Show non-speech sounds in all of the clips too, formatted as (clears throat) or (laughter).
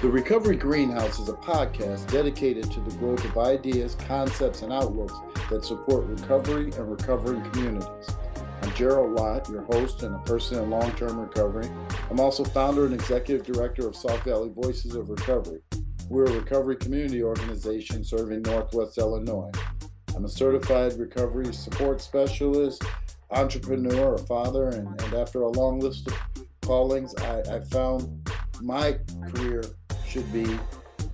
The Recovery Greenhouse is a podcast dedicated to the growth of ideas, concepts, and outlooks that support recovery and recovering communities. I'm Gerald Lott, your host and a person in long term recovery. I'm also founder and executive director of Sauk Valley Voices of Recovery. We're a recovery community organization serving Northwest Illinois. I'm a certified recovery support specialist, entrepreneur, a father, and, and after a long list of callings, I, I found my career should be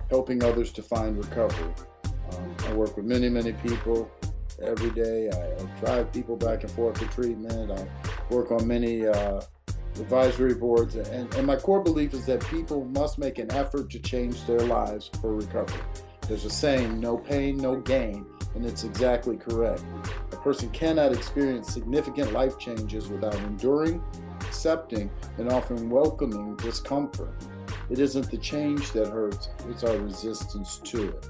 helping others to find recovery. Um, I work with many, many people every day. I, I, drive people back and forth to treatment. I work on many uh, advisory boards. And, and my core belief is that people must make an effort to change their lives for recovery. There's a saying, no pain, no gain, and it's exactly correct. A person cannot experience significant life changes without enduring, accepting, and often welcoming discomfort. It isn't the change that hurts, it's our resistance to it.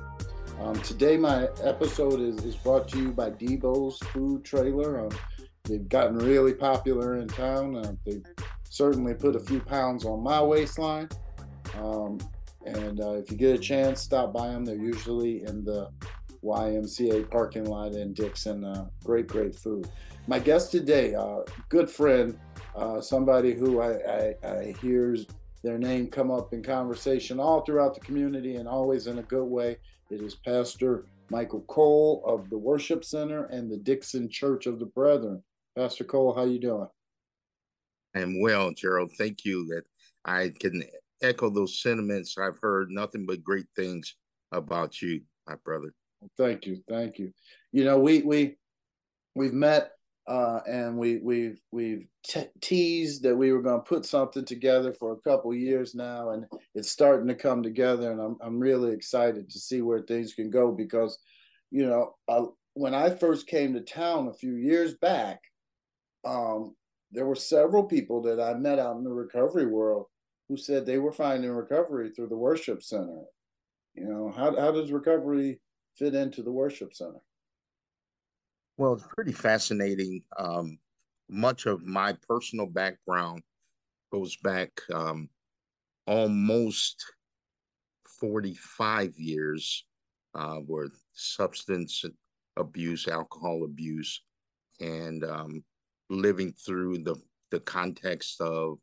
Um, today, my episode is, is brought to you by Debo's Food Trailer. Um, they've gotten really popular in town. Uh, they've certainly put a few pounds on my waistline. Um, and uh, if you get a chance, stop by them. They're usually in the YMCA parking lot in Dixon. Uh, great, great food. My guest today, uh, good friend, uh, somebody who I, I, I hears their name come up in conversation all throughout the community and always in a good way. It is Pastor Michael Cole of the Worship Center and the Dixon Church of the Brethren. Pastor Cole, how you doing? I am well, Gerald. Thank you that I can echo those sentiments. I've heard nothing but great things about you, my brother. Thank you, thank you. You know, we we we've met uh, and we we've we've te- teased that we were going to put something together for a couple years now, and it's starting to come together, and I'm I'm really excited to see where things can go because, you know, uh, when I first came to town a few years back, um, there were several people that I met out in the recovery world who said they were finding recovery through the worship center. You know, how how does recovery fit into the worship center? Well, it's pretty fascinating. Um, much of my personal background goes back um, almost 45 years uh, with substance abuse, alcohol abuse, and um, living through the, the context of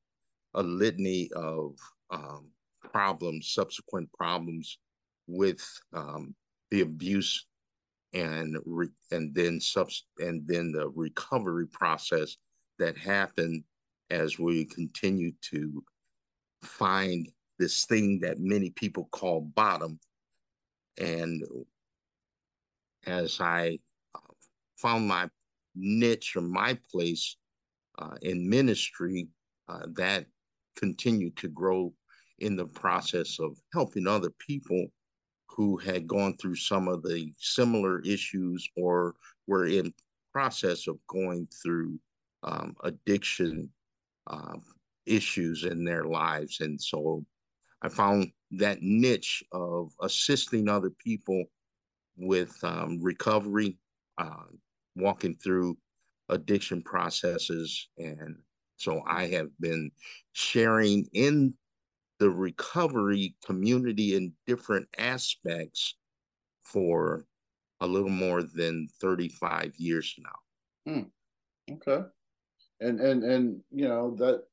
a litany of um, problems, subsequent problems with um, the abuse and re, and then subs and then the recovery process that happened as we continue to find this thing that many people call bottom. And as i uh, found my niche or my place uh, in ministry uh, that continued to grow in the process of helping other people who had gone through some of the similar issues or were in process of going through um, addiction um, issues in their lives. And so I found that niche of assisting other people with um, recovery, uh, walking through addiction processes. And so I have been sharing in the recovery community in different aspects for a little more than 35 years now. Hmm. Okay. And and and you know that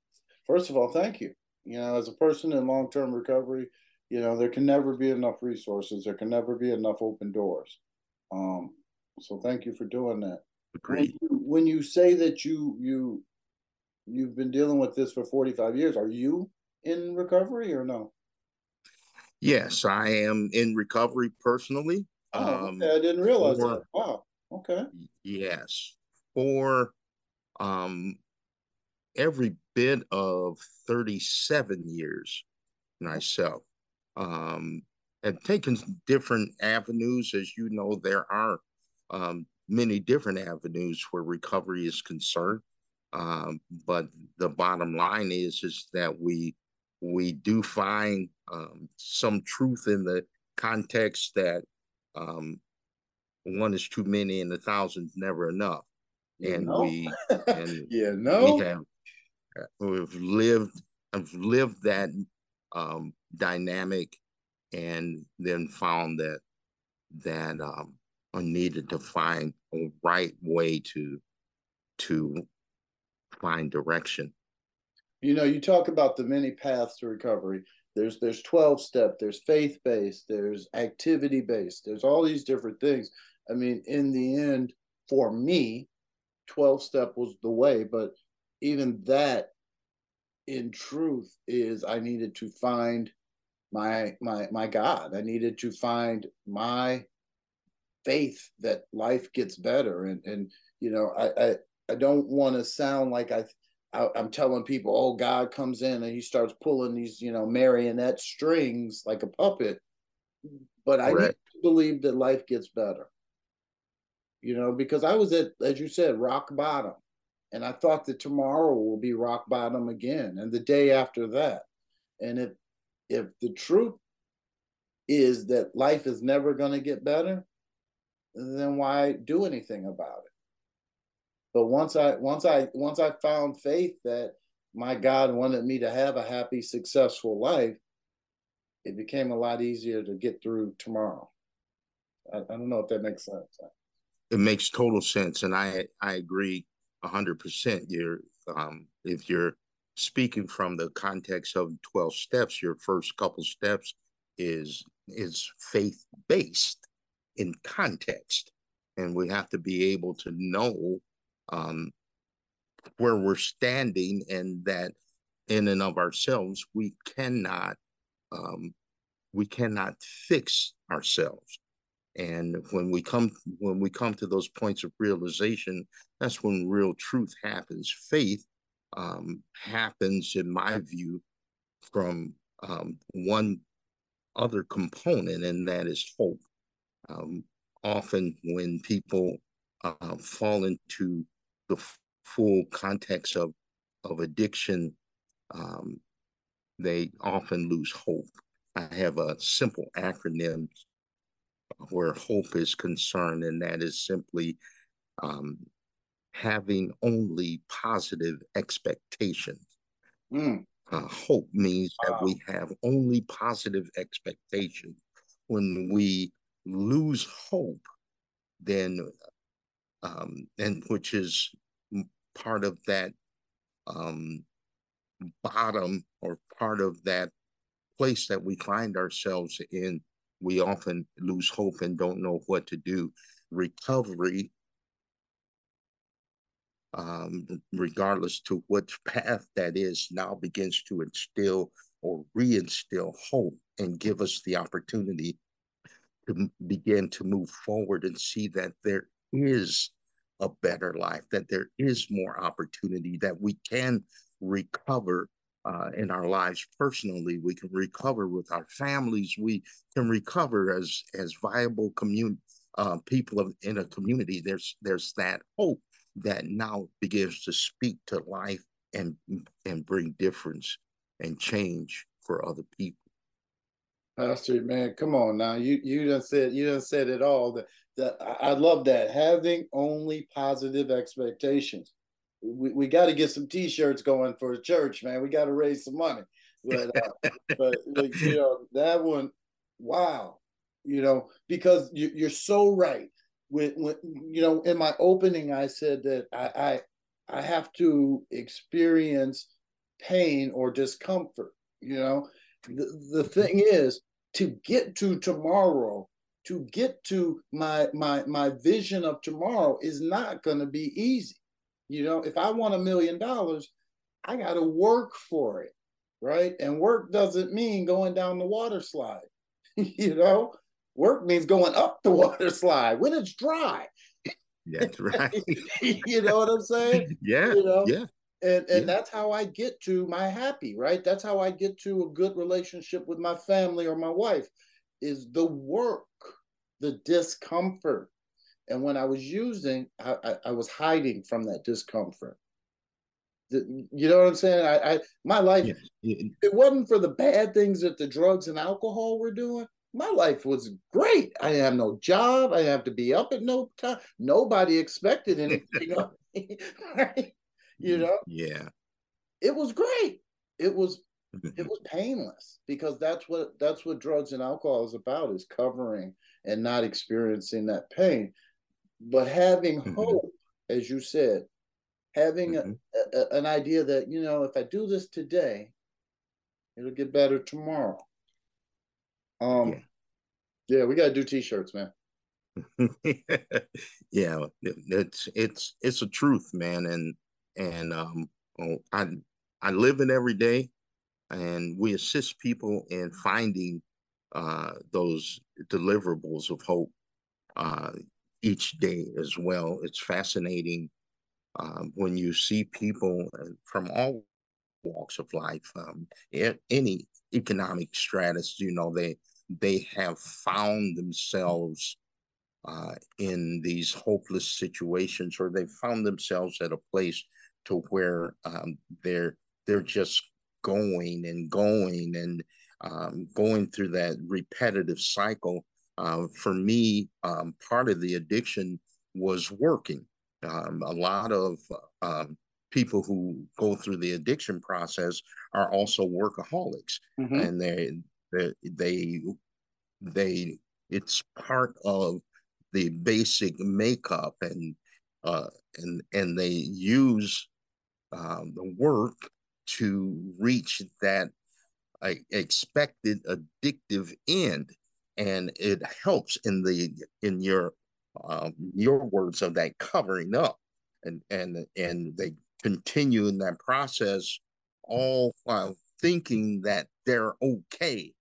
first of all, thank you. You know, as a person in long-term recovery, you know, there can never be enough resources. There can never be enough open doors. Um, so thank you for doing that. Agreed. When you, when you say that you you you've been dealing with this for 45 years, are you in recovery or no? Yes, I am in recovery personally. Oh, um, okay. I didn't realize for, that. Wow. Okay. Yes, for um, every bit of 37 years myself. Um, and taken different avenues, as you know, there are um, many different avenues where recovery is concerned. Um, but the bottom line is is that we we do find um, some truth in the context that um, one is too many and a thousand never enough. And know? we and no, we (laughs) have we've lived I've lived that um, dynamic and then found that that um, I needed to find a right way to to find direction. You know, you talk about the many paths to recovery. There's there's 12 step, there's faith based, there's activity based, there's all these different things. I mean, in the end, for me, 12 step was the way, but even that in truth is I needed to find my my my God. I needed to find my faith that life gets better. And and you know, I I, I don't want to sound like I, I I'm telling people, oh, God comes in and he starts pulling these, you know, marionette strings like a puppet. But I need to believe that life gets better. You know, because I was at, as you said, rock bottom. And I thought that tomorrow will be rock bottom again and the day after that. And if if the truth is that life is never going to get better, then why do anything about it? But once I once I once I found faith that my God wanted me to have a happy, successful life, it became a lot easier to get through tomorrow. I, I don't know if that makes sense. It makes total sense, and I I agree hundred percent. You're um, if you're speaking from the context of 12 steps, your first couple steps is is faith based in context. And we have to be able to know um, where we're standing and that in and of ourselves, we cannot um, we cannot fix ourselves. And when we come when we come to those points of realization, that's when real truth happens. Faith um, happens, in my view, from um, one other component, and that is hope. Um, often, when people uh, fall into the full context of of addiction, um, they often lose hope. I have a simple acronym where hope is concerned, and that is simply um, having only positive expectations. Mm. Uh, hope means wow. that we have only positive expectations. When we lose hope, then, um, and which is part of that um, bottom or part of that place that we find ourselves in, we often lose hope and don't know what to do. Recovery um, regardless to which path that is, now begins to instill or reinstill hope and give us the opportunity to begin to move forward and see that there is a better life, that there is more opportunity, that we can recover uh, in our lives personally. We can recover with our families. We can recover as as viable community uh, people of, in a community. There's there's that hope that now begins to speak to life and and bring difference and change for other people. Pastor, man, come on now. You you just said you just said it all. That that I love that having only positive expectations. We, we got to get some t-shirts going for the church, man. We got to raise some money. But uh, (laughs) but like, you know that one, wow, you know because you, you're so right when, when you know in my opening i said that I, I i have to experience pain or discomfort you know the, the thing is to get to tomorrow to get to my my my vision of tomorrow is not going to be easy you know if i want a million dollars i got to work for it right and work doesn't mean going down the water slide (laughs) you know Work means going up the (laughs) water slide when it's dry. That's right. (laughs) you know what I'm saying? Yeah. You know? Yeah. And and yeah. that's how I get to my happy, right? That's how I get to a good relationship with my family or my wife is the work, the discomfort. And when I was using, I, I, I was hiding from that discomfort. The, you know what I'm saying? I, I my life, yeah. it wasn't for the bad things that the drugs and alcohol were doing my life was great. I didn't have no job. I didn't have to be up at no time. Nobody expected anything of me, (laughs) right? You know? Yeah. It was great. It was it (laughs) was painless because that's what that's what drugs and alcohol is about is covering and not experiencing that pain but having mm-hmm. hope as you said having mm-hmm. a, a, an idea that you know if i do this today it'll get better tomorrow um yeah, yeah we got to do t-shirts man (laughs) yeah it's it's it's a truth man and and um oh, i i live it every day and we assist people in finding uh, those deliverables of hope uh, each day as well. It's fascinating um, when you see people uh, from all walks of life, um, any economic stratus, you know, they they have found themselves uh, in these hopeless situations, or they found themselves at a place to where um, they're they're just going and going and um, going through that repetitive cycle. Uh, for me, um, part of the addiction was working. Um, a lot of um, people who go through the addiction process are also workaholics, mm-hmm. and they, they they they it's part of the basic makeup and uh, and and they use um, the work to reach that uh, expected addictive end. And it helps in the in your um, your words of that covering up. And and and they continue in that process all while thinking that they're okay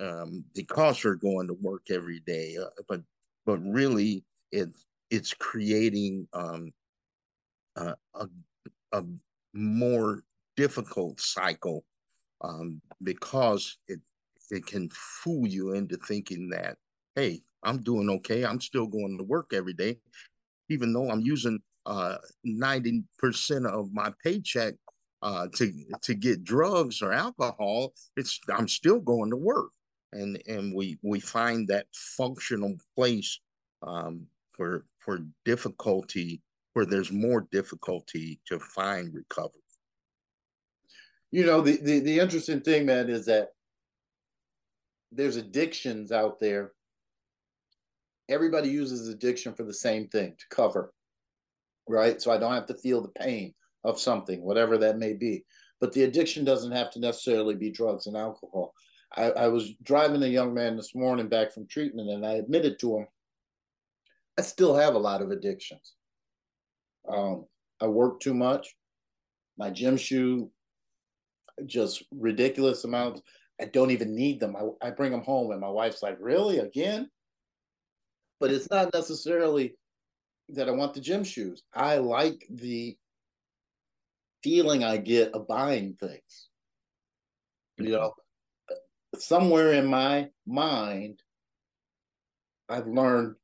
um, because they're going to work every day. Uh, but but really it's it's creating um, uh, a, a more difficult cycle um, because it it can fool you into thinking that hey i'm doing okay. I'm still going to work every day even though i'm using uh, 90% of my paycheck uh, to to get drugs or alcohol. It's i'm still going to work. And and we we find that functional place um, for for difficulty where there's more difficulty to find recovery. You know the, the the interesting thing man is that there's addictions out there. Everybody uses addiction for the same thing to cover right? So i don't have to feel the pain of something whatever that may be. But the addiction doesn't have to necessarily be drugs and alcohol. I, I was driving a young man this morning back from treatment and i admitted to him i still have a lot of addictions um, i work too much my gym shoe just ridiculous amounts. I don't even need them. I, I bring them home, and my wife's like, "Really again?" But it's not necessarily that I want the gym shoes. I like the feeling I get of buying things. You know, somewhere in my mind, I've learned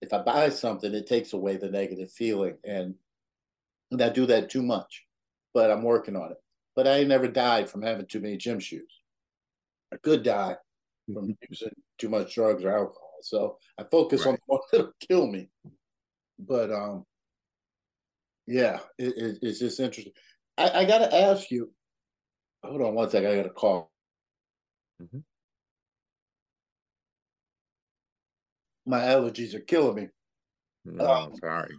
if I buy something, it takes away the negative feeling, and, and I do that too much. But I'm working on it but I never died from having too many gym shoes. I could die from mm-hmm. using too much drugs or alcohol. So I focus right. on the (laughs) one that'll kill me. But um, yeah, it, it, it's just interesting. I, I got to ask you. Hold on one second. I got a call. Mm-hmm. My allergies are killing me. No, um, sorry.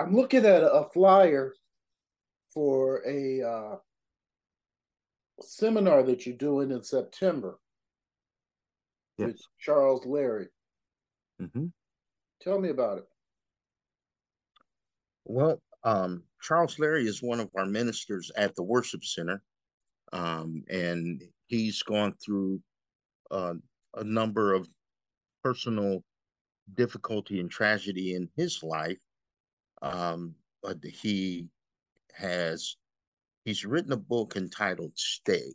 I'm looking at a flyer for a uh, seminar that you're doing in September yes. with Charles Larry. Mm-hmm. Tell me about it. Well, um, Charles Larry is one of our ministers at the Worship Center, um, and he's gone through uh, a number of personal difficulty and tragedy in his life. Um, but he has he's written a book entitled Stay,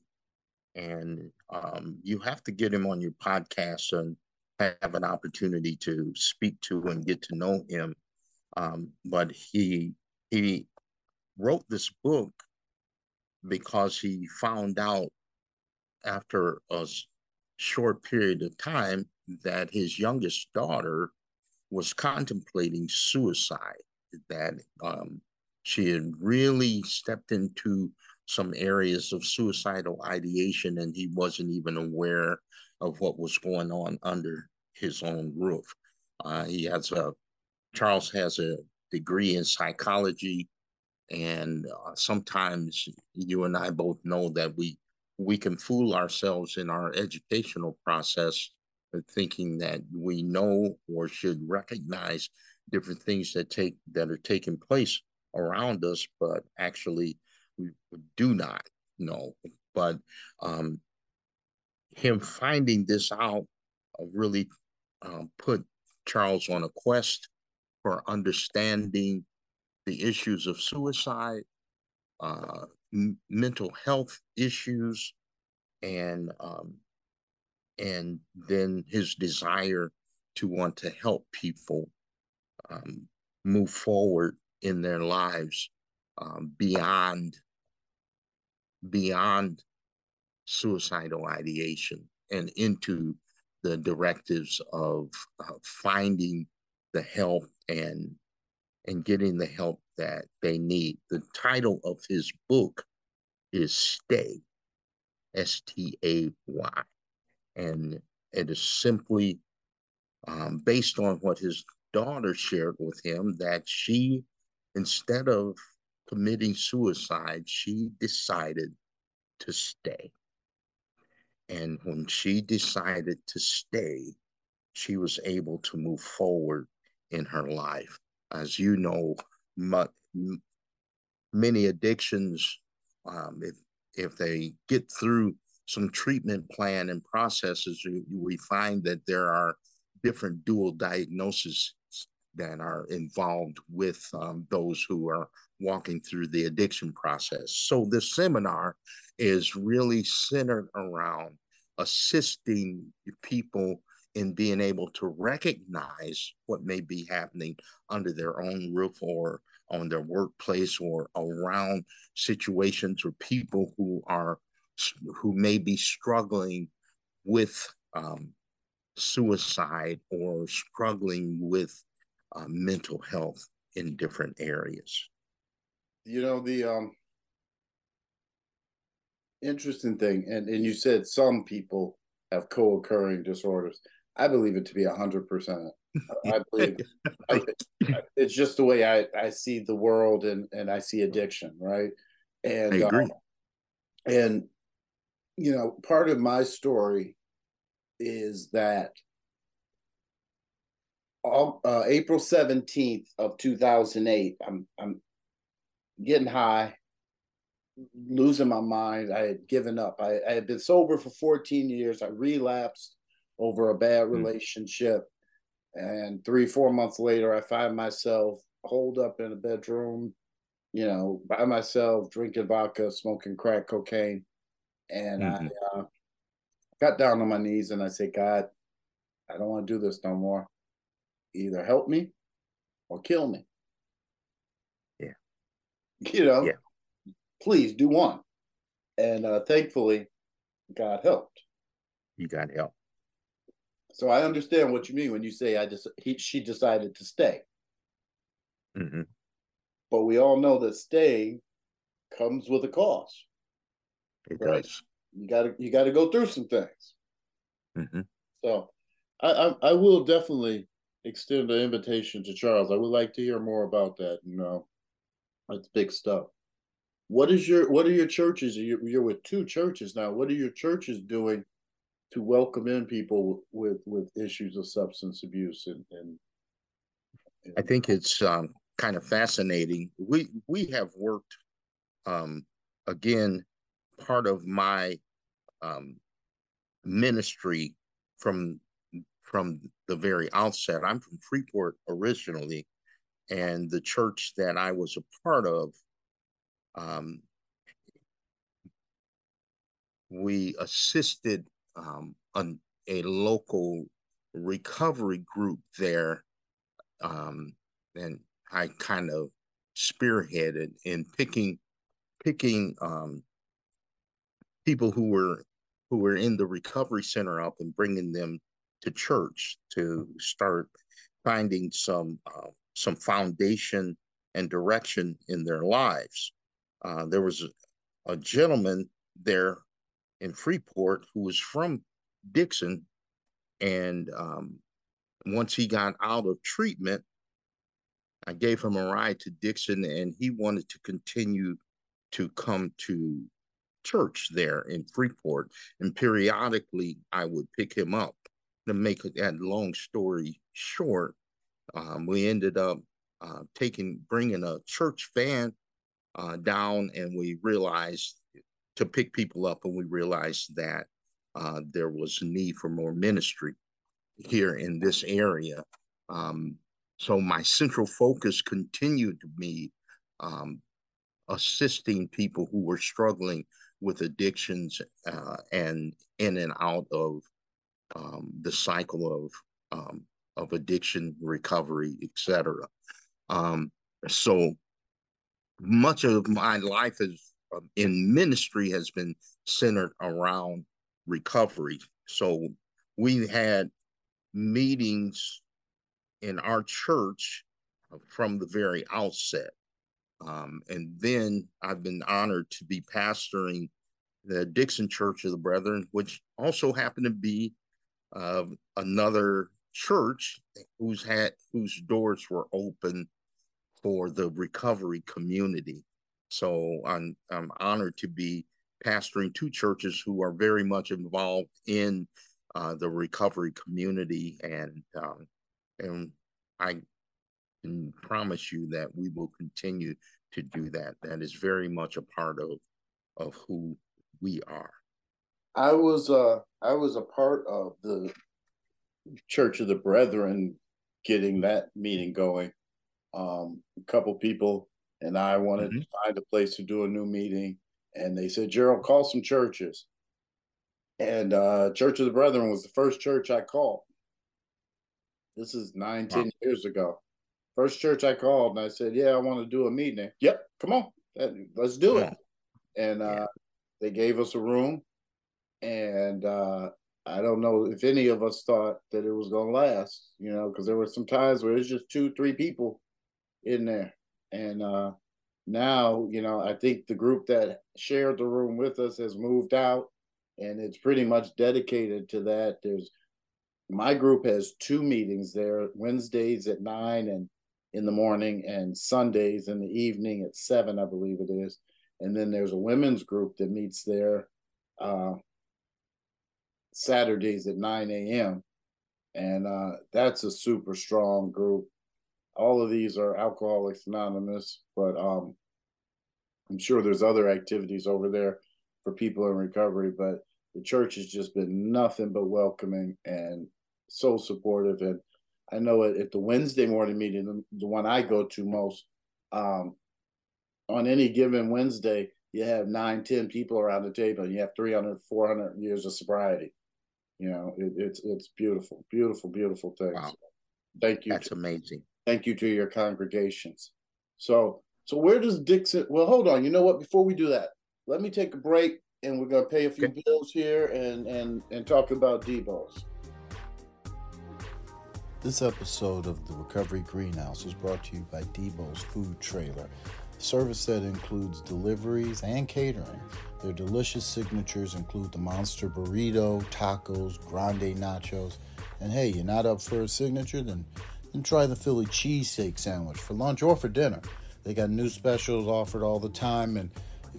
and um, you have to get him on your podcast and have an opportunity to speak to and get to know him. Um, but he he wrote this book because he found out after a short period of time that his youngest daughter was contemplating suicide that um, she had really stepped into some areas of suicidal ideation and he wasn't even aware of what was going on under his own roof. Uh, he has a, Charles has a degree in psychology and uh, sometimes you and I both know that we we can fool ourselves in our educational process thinking that we know or should recognize different things that take that are taking place around us, but actually we do not know. But um, him finding this out really um, put Charles on a quest for understanding the issues of suicide, uh, mental health issues, and um, and then his desire to want to help people um, move forward in their lives um, beyond beyond suicidal ideation and into the directives of uh, finding the help and and getting the help that they need. The title of his book is Stay, S T A Y. And it is simply um, based on what his daughter shared with him that she, instead of committing suicide, she decided to stay. And when she decided to stay, she was able to move forward in her life. As you know, many addictions, um, if if they get through some treatment plan and processes, we find that there are different dual diagnoses that are involved with um, those who are walking through the addiction process. So this seminar is really centered around assisting people in being able to recognize what may be happening under their own roof or on their workplace or around situations or people who are who may be struggling with um, suicide or struggling with uh, mental health in different areas. You know the um, interesting thing, and and you said some people have co-occurring disorders. I believe it to be a hundred percent. I believe I, (laughs) it's just the way I, I see the world and, and I see addiction, right? And. Um, and you know, part of my story is that uh, April 17th of 2008, I'm I'm getting high, losing my mind. I had given up. I, I had been sober for 14 years. I relapsed over a bad hmm. relationship. And three, four months later, I find myself holed up in a bedroom, you know, by myself, drinking vodka, smoking crack cocaine. And mm-hmm. I uh, got down on my knees and I said, God, I don't want to do this no more. Either help me or kill me. Yeah. (laughs) You know, yeah. please do one. And uh, thankfully, God helped. You got help. So I understand what you mean when you say I just he she decided to stay. Mm-hmm. But we all know that staying comes with a cost. It right? does. You got to you got to go through some things. Mm-hmm. So, I, I, I will definitely extend an invitation to Charles. I would like to hear more about that. You know, that's big stuff. What is your what are your churches? You're, you're with two churches now. What are your churches doing to welcome in people with with issues of substance abuse and, and, and I think it's um, kind of fascinating. We we have worked um, again part of my um, ministry from from the very outset. I'm from Freeport originally, and the church that I was a part of, um, we assisted um, an, a local recovery group there, um, and I kind of spearheaded in picking picking um, people who were who were in the recovery center up and bringing them to church to start finding some uh, some foundation and direction in their lives. Uh, there was a gentleman there in Freeport who was from Dixon. And um, once he got out of treatment, I gave him a ride to Dixon and he wanted to continue to come to church there in Freeport. And periodically I would pick him up. To make that long story short, um, we ended up uh, taking, bringing a church van uh, down and we realized to pick people up and we realized that uh, there was a need for more ministry here in this area. Um, so my central focus continued to be um, assisting people who were struggling with addictions uh, and in and out of um, the cycle of um, of addiction recovery, etc. Um, so much of my life is um, in ministry has been centered around recovery. So we had meetings in our church from the very outset. Um, and then I've been honored to be pastoring the Dixon Church of the Brethren, which also happened to be uh, another church whose had whose doors were open for the recovery community. So I'm I'm honored to be pastoring two churches who are very much involved in uh, the recovery community, and um, and I can promise you that we will continue to do that. That is very much a part of of who we are. I was uh I was a part of the Church of the Brethren getting that meeting going. Um, a couple people and I wanted mm-hmm. to find a place to do a new meeting, and they said, "Gerald, call some churches." And uh, Church of the Brethren was the first church I called. This is nine, wow. ten years ago. First church I called, and I said, "Yeah, I want to do a meeting." Yep, come on, let's do it. And uh, yeah. they gave us a room, and uh, I don't know if any of us thought that it was going to last, you know, because there were some times where it's just two, three people in there, and uh, now, you know, I think the group that shared the room with us has moved out, and it's pretty much dedicated to that. There's my group has two meetings there Wednesdays at nine and in the morning and Sundays in the evening at seven, I believe it is. And then there's a women's group that meets there uh, Saturdays at 9 a.m. And uh, that's a super strong group. All of these are Alcoholics Anonymous, but um, I'm sure there's other activities over there for people in recovery. But the church has just been nothing but welcoming and so supportive. And I know at, at the Wednesday morning meeting, the, the, one I go to most, um, on any given Wednesday, you have nine, 10 people around the table and you have 300, 400 years of sobriety. You know, it, it's it's beautiful, beautiful, beautiful things. Wow. Thank you. That's to, amazing. Thank you to your congregations. So, so where does Dixon? Well, hold on. You know what? Before we do that, let me take a break, and we're gonna pay a few okay. bills here, and and and talk about Debo's. This episode of the Recovery Greenhouse is brought to you by Debo's Food Trailer, service that includes deliveries and catering. Their delicious signatures include the Monster Burrito, tacos, grande nachos, and hey, you're not up for a signature? Then, then try the Philly cheesesteak sandwich for lunch or for dinner. They got new specials offered all the time, and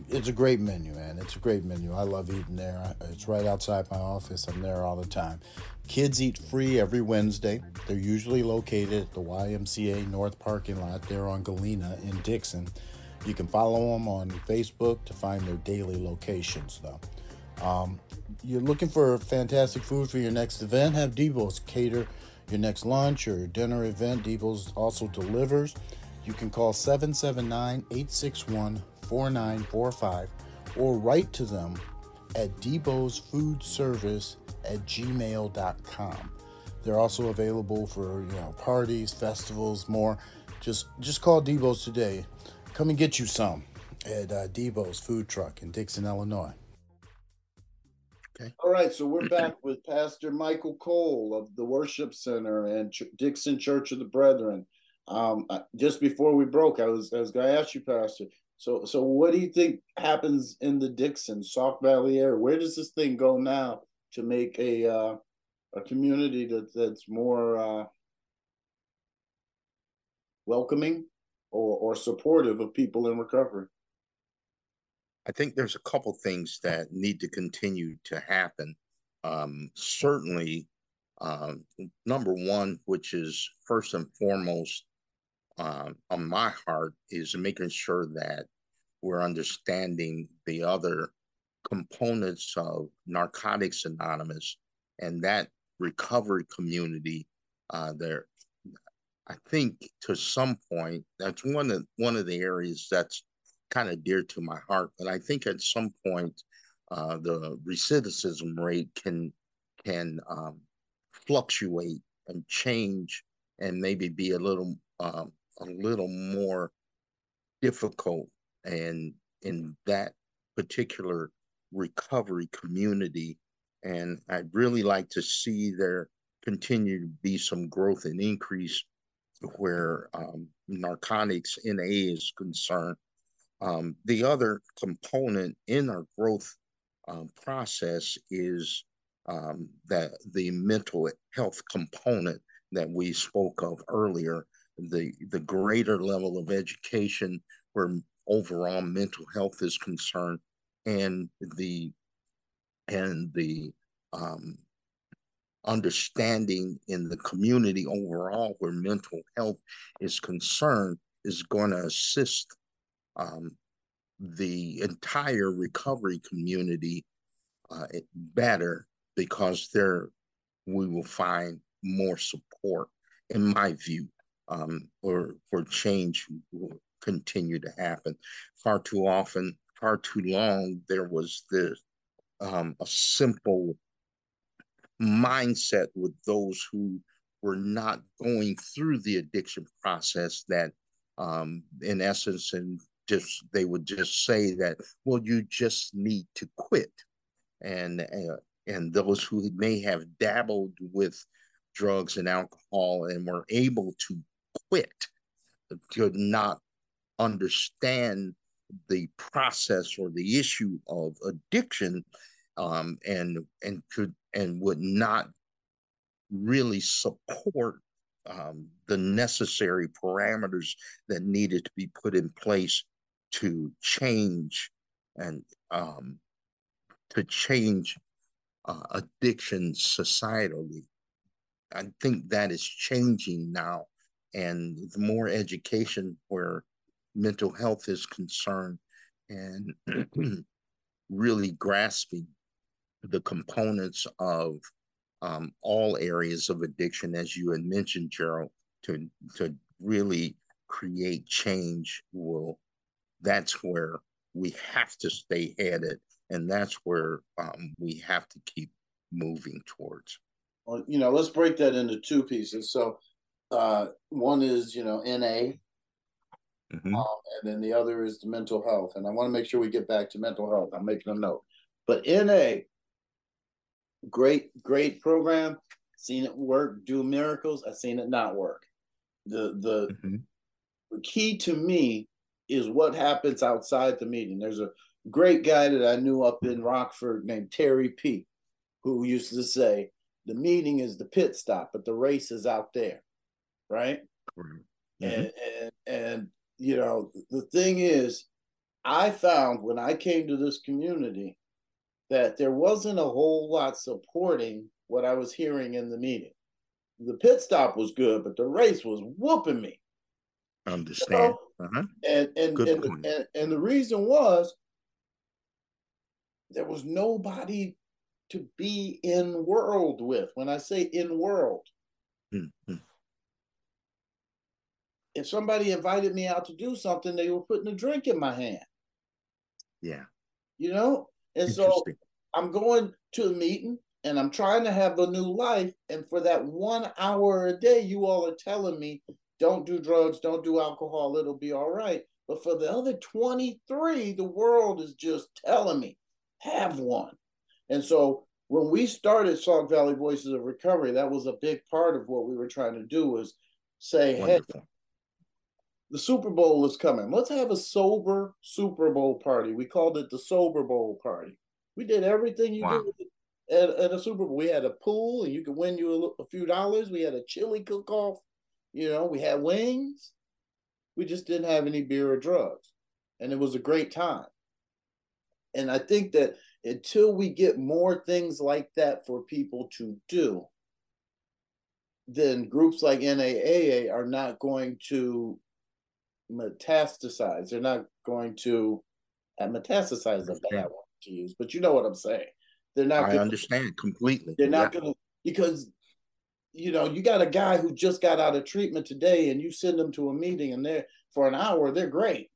it's a great menu, man. It's a great menu. I love eating there. It's right outside my office. I'm there all the time. Kids eat free every Wednesday. They're usually located at the YMCA North parking lot there on Galena in Dixon. You can follow them on Facebook to find their daily locations, though. Um, you're looking for fantastic food for your next event? Have Debo's cater your next lunch or dinner event. Debo's also delivers. You can call 779 861 4945 or write to them at Debo's Food Service at gmail.com. They're also available for you know parties, festivals, more. Just just call Debo's today. Come and get you some at uh, Debo's Food Truck in Dixon, Illinois. Okay. All right, so we're back (clears throat) with Pastor Michael Cole of the Worship Center and Ch- Dixon Church of the Brethren. Um, just before we broke, I was I was going to ask you, Pastor, So, so what do you think happens in the Dixon, Sauk Valley area? Where does this thing go now to make a uh, a community that that's more uh, welcoming or or supportive of people in recovery? I think there's a couple things that need to continue to happen. Um, certainly, um, number one, which is first and foremost um, on my heart, is making sure that we're understanding the other components of Narcotics Anonymous and that recovery community. Uh, there, I think to some point, that's one of one of the areas that's kind of dear to my heart. But I think at some point, uh, the recidivism rate can can um, fluctuate and change and maybe be a little um, a little more difficult and in that particular recovery community and i'd really like to see there continue to be some growth and increase where um, narcotics na is concerned. Um, the other component in our growth um, process is um, that the mental health component that we spoke of earlier, the the greater level of education where overall mental health is concerned, and the and the um, understanding in the community overall where mental health is concerned is going to assist um, the entire recovery community uh, better because there we will find more support, in my view, um, or for change will continue to happen. Far too often, far too long, there was this um, a simple mindset with those who were not going through the addiction process that um, in essence and just they would just say that well you just need to quit. And uh, and those who may have dabbled with drugs and alcohol and were able to quit could not understand the process or the issue of addiction um, and and could and would not really support um, the necessary parameters that needed to be put in place to change and um, to change uh, addiction societally. I think that is changing now. And the more education where mental health is concerned and (clears throat) really grasping the components of um, all areas of addiction, as you had mentioned, Gerald, to, to really create change will, that's where we have to stay headed and that's where um, we have to keep moving towards. Well, you know, let's break that into two pieces. So, uh, one is you know NA, mm-hmm. um, and then the other is the mental health. And I want to make sure we get back to mental health. I'm making a note. But NA, great, great program. Seen it work, do miracles. I've seen it not work. The the, mm-hmm. the key to me is what happens outside the meeting. There's a great guy that I knew up in Rockford named Terry P, who used to say, the meeting is the pit stop, but the race is out there. Right. Mm-hmm. And, and, and, you know, the thing is, I found when I came to this community that there wasn't a whole lot supporting what I was hearing in the meeting. The pit stop was good, but the race was whooping me. Understand. You know? uh-huh. And and and, and and the reason was there was nobody to be in world with. When I say in world, mm-hmm. if somebody invited me out to do something, they were putting a drink in my hand. Yeah. You know? And so I'm going to a meeting and I'm trying to have a new life. And for that one hour a day, you all are telling me, don't do drugs, don't do alcohol, it'll be all right. But for the other 23, the world is just telling me, have one. And so when we started Sauk Valley Voices of Recovery, that was a big part of what we were trying to do was say, Wonderful. hey, the Super Bowl is coming. Let's have a sober Super Bowl party. We called it the Sober Bowl party. We did everything you wow. do at, at a Super Bowl. We had a pool, and you could win you a, a few dollars. We had a chili cook off. You know, we had wings. We just didn't have any beer or drugs, and it was a great time. And I think that until we get more things like that for people to do, then groups like NAAA are not going to metastasize. They're not going to uh, metastasize is a bad word to use, but you know what I'm saying. They're not. I gonna, understand completely. They're not yeah. going to because you know you got a guy who just got out of treatment today, and you send them to a meeting, and they're for an hour they're great,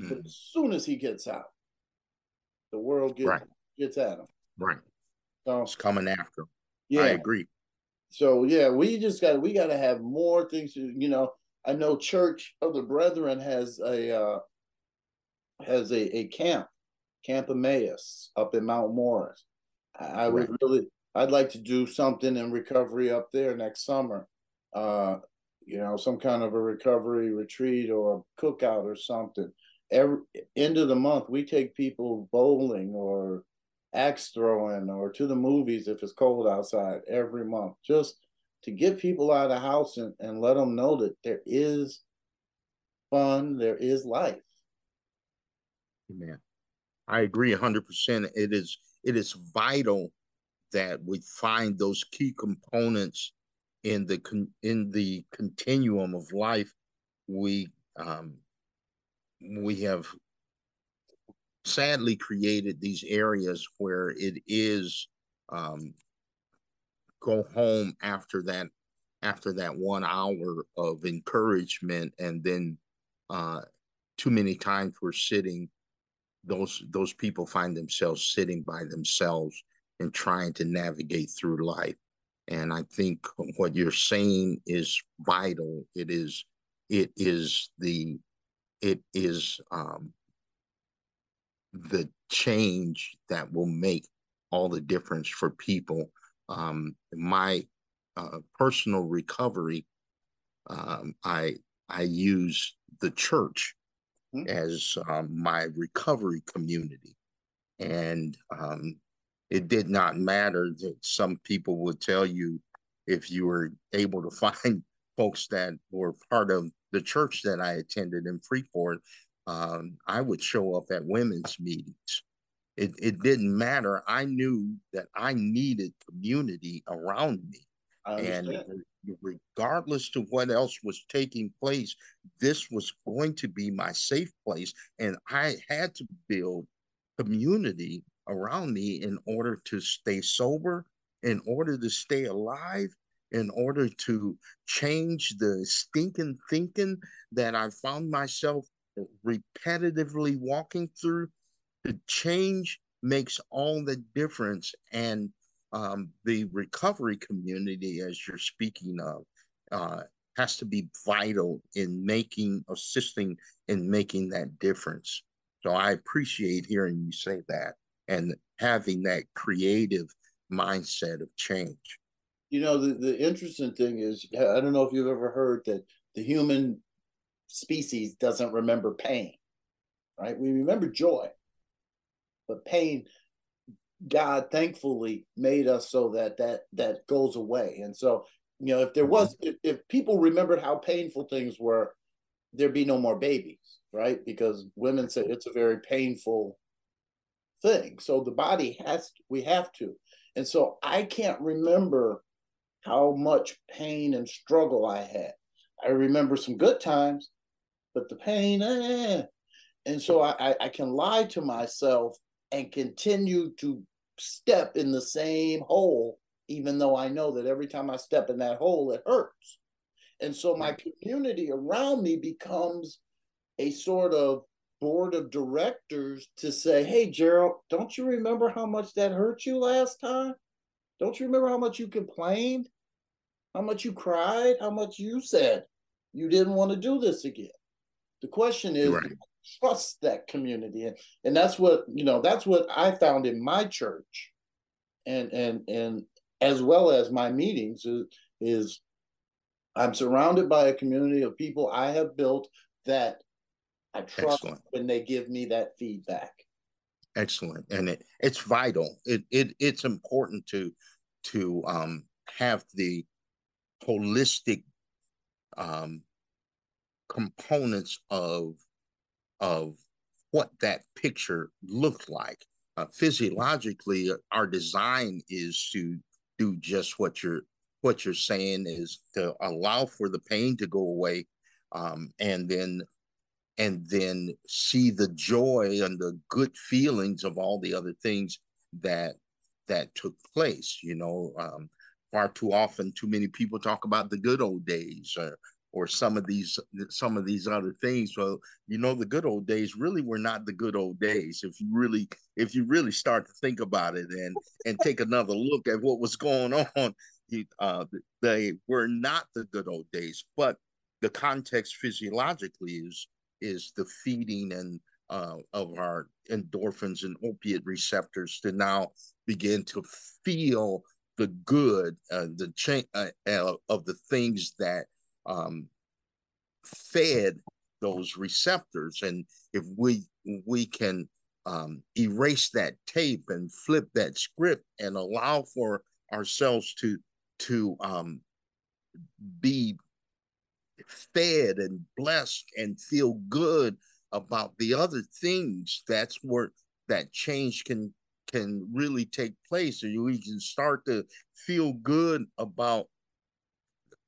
mm. but as soon as he gets out, the world gets right. gets at him. Right. So it's coming after. Him. Yeah, I agree. So yeah, we just got we got to have more things. To, you know, I know Church of the Brethren has a uh, has a, a camp, Camp Emmaus up in Mount Morris. I, I would right. really, I'd like to do something in recovery up there next summer. Uh, you know, some kind of a recovery retreat or a cookout or something. Every end of the month, we take people bowling or axe throwing or to the movies if it's cold outside every month. Just to get people out of the house and, and let them know that there is fun, there is life. Amen. I agree 100%. It is it is vital that we find those key components in the con- in the continuum of life. We um, we have sadly created these areas where it is um, go home after that after that one hour of encouragement and then uh, too many times we're sitting those those people find themselves sitting by themselves and trying to navigate through life. And i think what you're saying is vital. It is it is the it is um the change that will make all the difference for people um, my uh, personal recovery, um, I I use the church mm-hmm. as um, my recovery community, and um, it did not matter that some people would tell you if you were able to (laughs) find folks that were part of the church that I attended in Freeport, um, I would show up at women's meetings it, it didn't matter. I knew that I needed community around me. And regardless to what else was taking place, this was going to be my safe place. And I had to build community around me in order to stay sober, in order to stay alive, in order to change the stinking thinking that I found myself repetitively walking through the change makes all the difference. And um, the recovery community, as you're speaking of, uh, has to be vital in making, assisting in making that difference. So I appreciate hearing you say that and having that creative mindset of change. You know, the, the interesting thing is, I don't know if you've ever heard that the human species doesn't remember pain, right? We remember joy, but pain god thankfully made us so that that that goes away. And so you know if there was if, if people remembered how painful things were there'd be no more babies right? Because women say it's a very painful thing. So the body has to, we have to. And so i can't remember how much pain and struggle i had. I remember some good times but the pain eh. and so I, I can lie to myself and continue to step in the same hole, even though I know that every time I step in that hole, it hurts. And so my community around me becomes a sort of board of directors to say, hey, Gerald, don't you remember how much that hurt you last time? Don't you remember how much you complained? How much you cried? How much you said you didn't want to do this again? The question is, right trust that community and and that's what you know that's what i found in my church and and and as well as my meetings is, is I'm surrounded by a community of people I have built that I trust Excellent. when they give me that feedback. Excellent, and it, it's vital. It, it it's important to to um, have the holistic um, components of of what that picture looked like. Uh, physiologically, our design is to do just what you're what you're saying is to allow for the pain to go away, um, and then and then see the joy and the good feelings of all the other things that that took place. You know, um, far too often, too many people talk about the good old days, or or some of these some of these other things. Well you know the good old days really were not the good old days if you really if you really start to think about it and and take another look at what was going (laughs) on uh, they were not the good old days but the context physiologically is is the feeding and uh, of our endorphins and opiate receptors to now begin to feel the good, uh, the change uh, uh, of the things that um, fed those receptors. And if we we can um, erase that tape and flip that script and allow for ourselves to to um, be fed and blessed and feel good about the other things that's where that change can can really take place and we can start to feel good about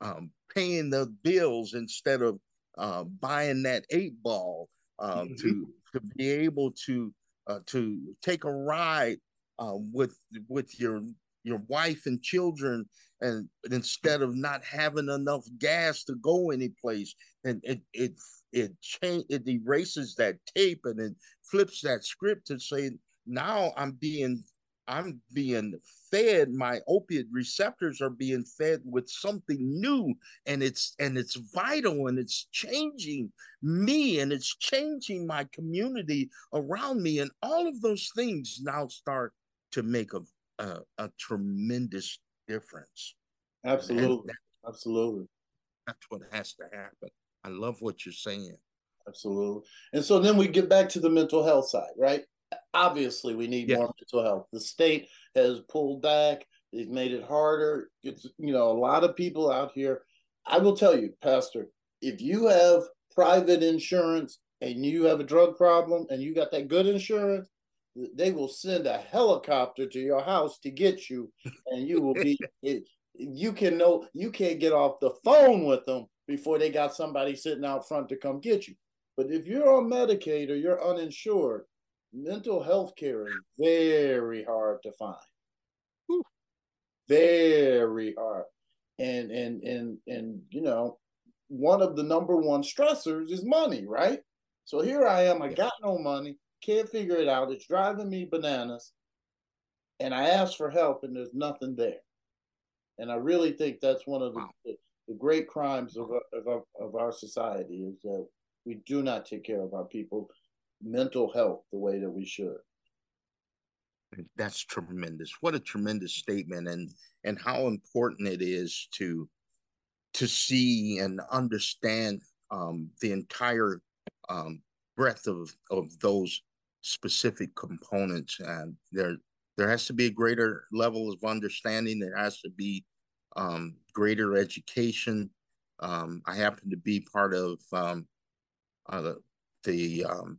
um, paying the bills instead of uh, buying that eight ball uh, mm-hmm. to to be able to uh, to take a ride uh, with with your your wife and children and instead of not having enough gas to go anyplace and it it it change it erases that tape and it flips that script to say now i'm being i'm being fed my opiate receptors are being fed with something new and it's and it's vital and it's changing me and it's changing my community around me and all of those things now start to make a a, a tremendous difference. Absolutely. That, Absolutely. That's what has to happen. I love what you're saying. Absolutely. And so then we get back to the mental health side, right? Obviously, we need more mental health. The state has pulled back, they've made it harder. It's, you know, a lot of people out here. I will tell you, Pastor, if you have private insurance and you have a drug problem and you got that good insurance, they will send a helicopter to your house to get you, and you will be. (laughs) it, you can know you can't get off the phone with them before they got somebody sitting out front to come get you. But if you're on Medicaid or you're uninsured, mental health care is very hard to find. Whew. Very hard. And and and and you know, one of the number one stressors is money, right? So here I am, I got no money can't figure it out. It's driving me bananas. And I ask for help, and there's nothing there. And I really think that's one of the, wow. the, the, great crimes of, of, of our society is that we do not take care of our people mental health the way that we should. That's tremendous. What a tremendous statement, and and how important it is to to see and understand um, the entire um, breadth of of those specific components and there there has to be a greater level of understanding there has to be um, greater education um, i happen to be part of um, uh, the um,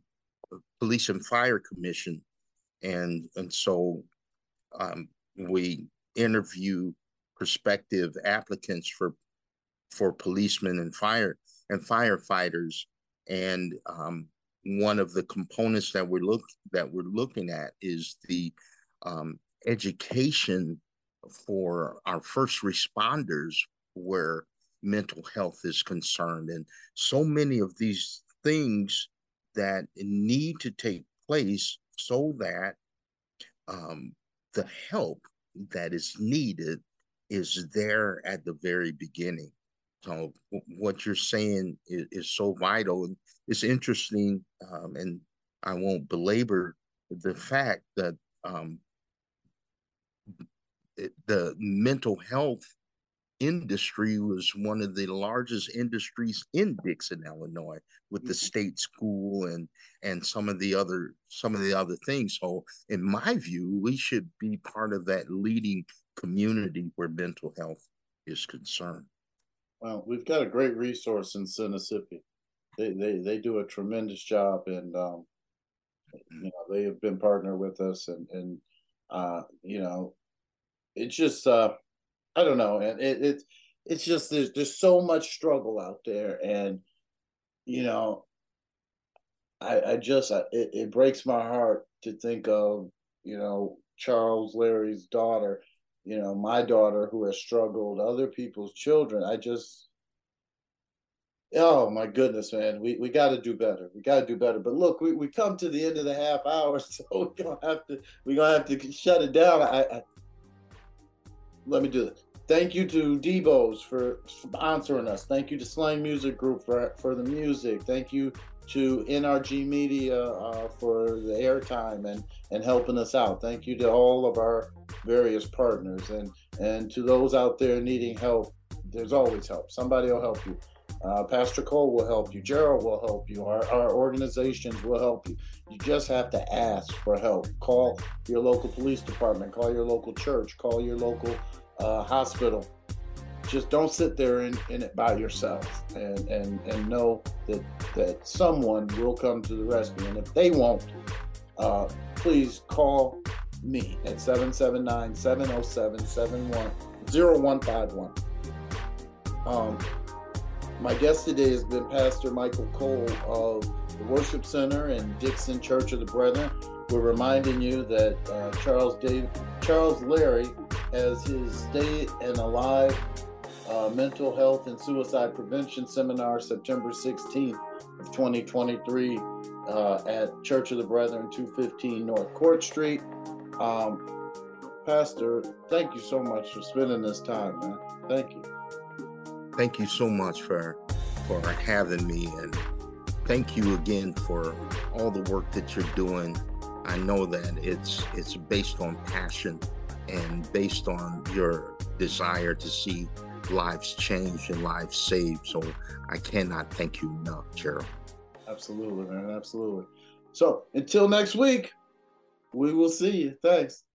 police and fire commission. And and so um, we interview prospective applicants for for policemen and fire and firefighters. And um, one of the components that we're look that we're looking at is the um, education for our first responders where mental health is concerned. And so many of these things that need to take place so that um, the help that is needed is there at the very beginning. So what you're saying is, is so vital it's interesting, um, and I won't belabor the fact that um, the mental health industry was one of the largest industries in Dixon, Illinois, with the mm-hmm. state school and and some of the other some of the other things. So, in my view, we should be part of that leading community where mental health is concerned. Well, we've got a great resource in Sinnissippi. They they they do a tremendous job, and um, you know they have been partner with us, and and uh, you know, it's just uh, I don't know, and it, it it's just there's there's so much struggle out there, and you know, I I just I, it, it breaks my heart to think of you know Charles Larry's daughter, you know my daughter who has struggled, other people's children. I just Oh my goodness, man. We we got to do better. We got to do better. But look, we, we come to the end of the half hour, (laughs) so we're gonna have to we're gonna have to shut it down. I, I let me do this. Thank you to Debo's for sponsoring us. Thank you to Slang Music Group for for the music. Thank you to NRG Media uh, for the airtime and and helping us out. Thank you to all of our various partners and and to those out there needing help. There's always help. Somebody will help you. Uh, Pastor Cole will help you. Gerald will help you. Our, our organizations will help you. You just have to ask for help. Call your local police department. Call your local church. Call your local uh, hospital. Just don't sit there in, in it by yourself and, and, and know that, that someone will come to the rescue. And if they won't, uh, please call me at 779 707 0151. My guest today has been Pastor Michael Cole of the Worship Center and Dixon Church of the Brethren. We're reminding you that uh, Charles Dave, Charles Larry has his Stay and Alive uh, Mental Health and Suicide Prevention Seminar September 16th of 2023 uh, at Church of the Brethren, 215 North Court Street. Um, Pastor, thank you so much for spending this time, man. Thank you thank you so much for for having me and thank you again for all the work that you're doing. I know that it's it's based on passion and based on your desire to see lives changed and lives saved so i cannot thank you enough gerald. Absolutely man absolutely. So until next week we will see you. Thanks